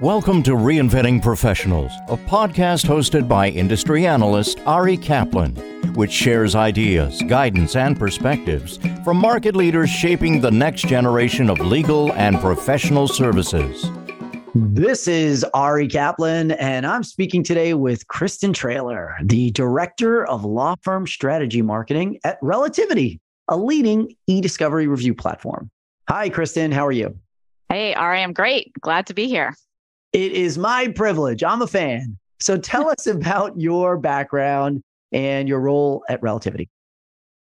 Welcome to Reinventing Professionals, a podcast hosted by industry analyst Ari Kaplan, which shares ideas, guidance, and perspectives from market leaders shaping the next generation of legal and professional services. This is Ari Kaplan, and I'm speaking today with Kristen Traylor, the Director of Law Firm Strategy Marketing at Relativity, a leading e discovery review platform. Hi, Kristen. How are you? Hey, Ari, I'm great. Glad to be here. It is my privilege. I'm a fan. So tell us about your background and your role at Relativity.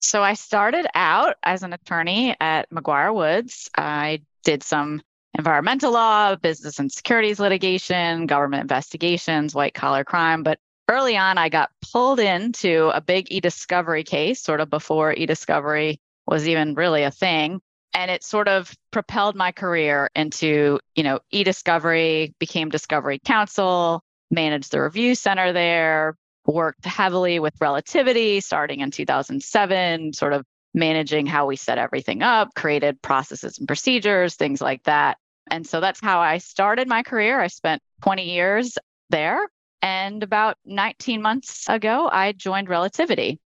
So I started out as an attorney at McGuire Woods. I did some environmental law, business and securities litigation, government investigations, white collar crime. But early on, I got pulled into a big e discovery case, sort of before e discovery was even really a thing and it sort of propelled my career into you know e-discovery became discovery counsel managed the review center there worked heavily with relativity starting in 2007 sort of managing how we set everything up created processes and procedures things like that. And so that's how i started my career. I spent 20 years there and about 19 months ago i joined relativity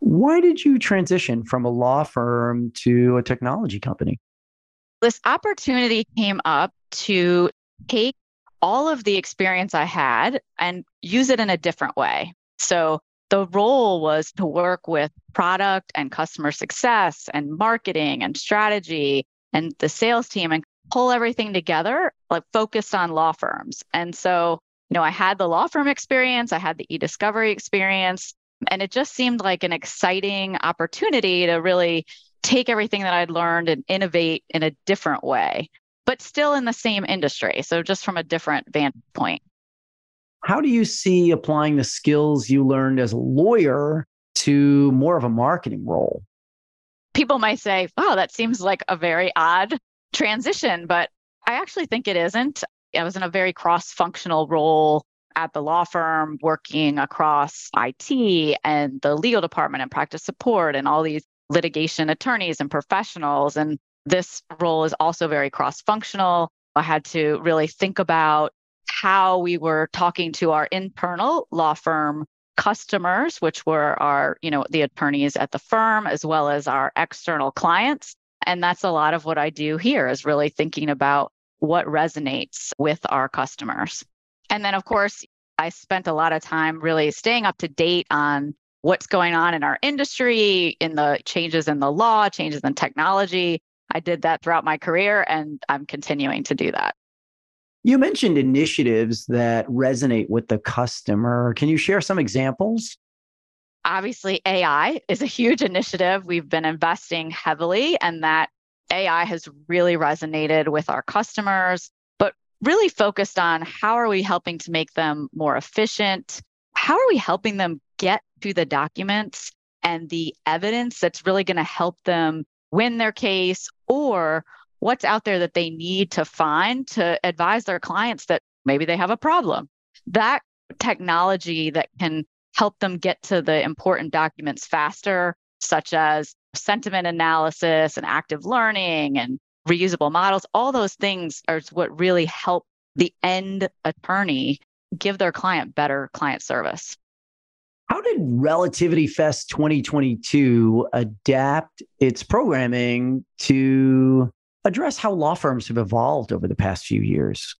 why did you transition from a law firm to a technology company? This opportunity came up to take all of the experience I had and use it in a different way. So the role was to work with product and customer success and marketing and strategy and the sales team and pull everything together, like focused on law firms. And so, you know, I had the law firm experience, I had the e discovery experience, and it just seemed like an exciting opportunity to really take everything that I'd learned and innovate in a different way, but still in the same industry. So just from a different vantage point. How do you see applying the skills you learned as a lawyer to more of a marketing role? People might say, wow, that seems like a very odd transition, but I actually think it isn't. I was in a very cross functional role at the law firm working across IT and the legal department and practice support and all these litigation attorneys and professionals. And this role is also very cross functional. I had to really think about how we were talking to our internal law firm customers, which were our, you know, the attorneys at the firm, as well as our external clients. And that's a lot of what I do here is really thinking about what resonates with our customers. And then, of course, I spent a lot of time really staying up to date on what's going on in our industry, in the changes in the law, changes in technology. I did that throughout my career, and I'm continuing to do that. You mentioned initiatives that resonate with the customer. Can you share some examples? Obviously, AI is a huge initiative. We've been investing heavily, and that AI has really resonated with our customers really focused on how are we helping to make them more efficient? How are we helping them get to the documents and the evidence that's really going to help them win their case or what's out there that they need to find to advise their clients that maybe they have a problem? That technology that can help them get to the important documents faster, such as sentiment analysis and active learning and reusable models, all those things are what really help the end attorney give their client better client service. How did Relativity Fest 2022 adapt its programming to address how law firms have evolved over the past few years?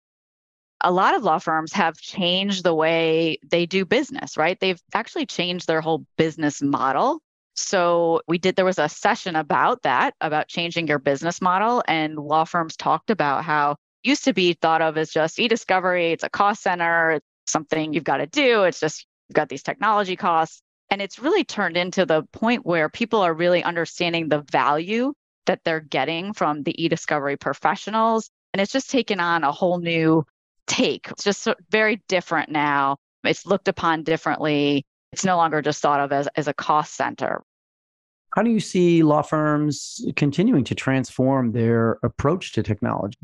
A lot of law firms have changed the way they do business, right? They've actually changed their whole business model so we did, there was a session about that, about changing your business model. And law firms talked about how used to be thought of as just e-discovery, it's a cost center, it's something you've got to do. It's just you've got these technology costs. And it's really turned into the point where people are really understanding the value that they're getting from the e-discovery professionals. And it's just taken on a whole new take. It's just very different now. It's looked upon differently. It's no longer just thought of as, as a cost center. How do you see law firms continuing to transform their approach to technology?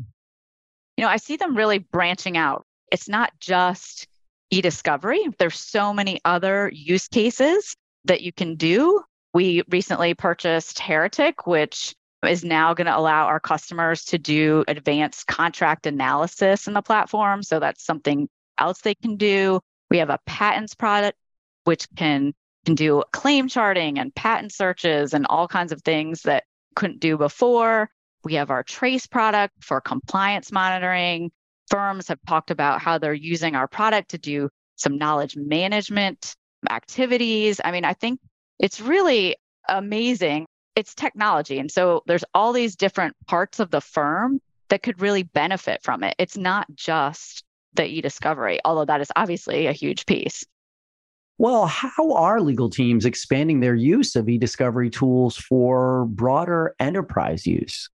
You know, I see them really branching out. It's not just e discovery, there's so many other use cases that you can do. We recently purchased Heretik, which is now going to allow our customers to do advanced contract analysis in the platform. So that's something else they can do. We have a patents product, which can, can do claim charting and patent searches and all kinds of things that couldn't do before. We have our trace product for compliance monitoring. Firms have talked about how they're using our product to do some knowledge management activities. I mean, I think it's really amazing. It's technology. And so there's all these different parts of the firm that could really benefit from it. It's not just the e-discovery, although that is obviously a huge piece. Well, how are legal teams expanding their use of e-discovery tools for broader enterprise use?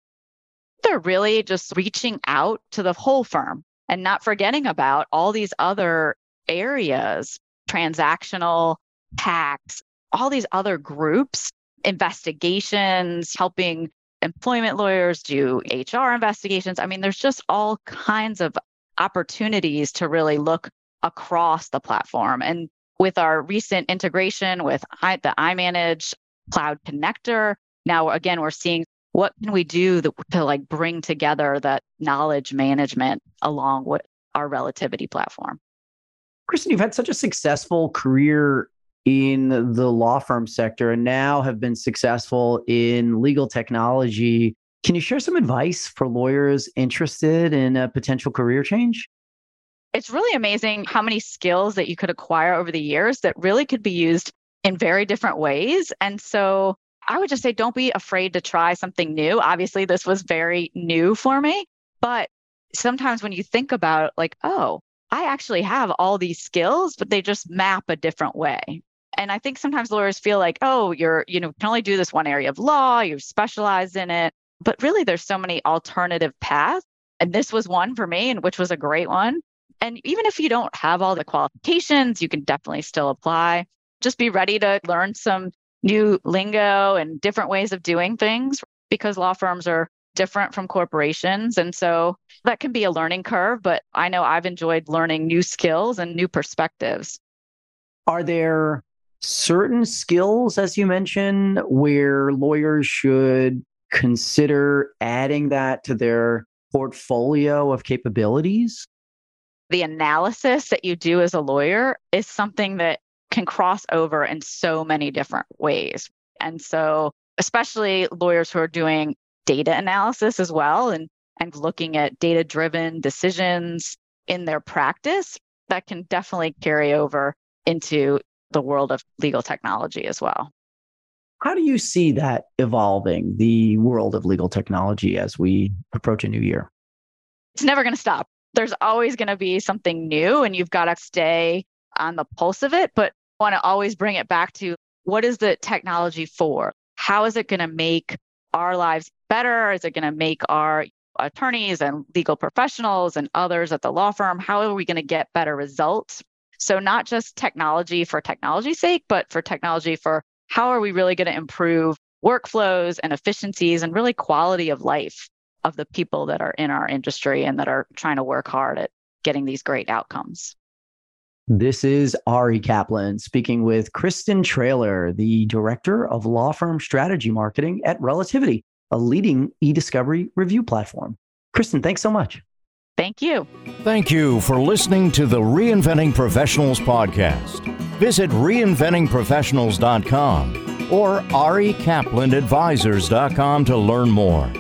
They're really just reaching out to the whole firm and not forgetting about all these other areas, transactional, tax, all these other groups, investigations, helping employment lawyers do HR investigations. I mean, there's just all kinds of opportunities to really look across the platform. And with our recent integration with I, the iManage Cloud Connector, now again, we're seeing what can we do that, to like bring together that knowledge management along with our relativity platform. Kristen, you've had such a successful career in the law firm sector and now have been successful in legal technology. Can you share some advice for lawyers interested in a potential career change? It's really amazing how many skills that you could acquire over the years that really could be used in very different ways. And so I would just say don't be afraid to try something new. Obviously, this was very new for me, but sometimes when you think about like, oh, I actually have all these skills, but they just map a different way. And I think sometimes lawyers feel like, oh, you're, you know, can only do this one area of law, you've specialized in it. But really, there's so many alternative paths. And this was one for me, and which was a great one. And even if you don't have all the qualifications, you can definitely still apply. Just be ready to learn some new lingo and different ways of doing things because law firms are different from corporations. And so that can be a learning curve, but I know I've enjoyed learning new skills and new perspectives. Are there certain skills, as you mentioned, where lawyers should consider adding that to their portfolio of capabilities? The analysis that you do as a lawyer is something that can cross over in so many different ways. And so, especially lawyers who are doing data analysis as well and, and looking at data driven decisions in their practice, that can definitely carry over into the world of legal technology as well. How do you see that evolving, the world of legal technology as we approach a new year? It's never going to stop. There's always going to be something new, and you've got to stay on the pulse of it, but want to always bring it back to what is the technology for? How is it going to make our lives better? Is it going to make our attorneys and legal professionals and others at the law firm? How are we going to get better results? So, not just technology for technology's sake, but for technology for how are we really going to improve workflows and efficiencies and really quality of life of the people that are in our industry and that are trying to work hard at getting these great outcomes. This is Ari Kaplan speaking with Kristen Traylor, the director of law firm strategy marketing at Relativity, a leading e discovery review platform. Kristen, thanks so much. Thank you. Thank you for listening to the Reinventing Professionals podcast. Visit reinventingprofessionals.com or arikaplanadvisors.com to learn more.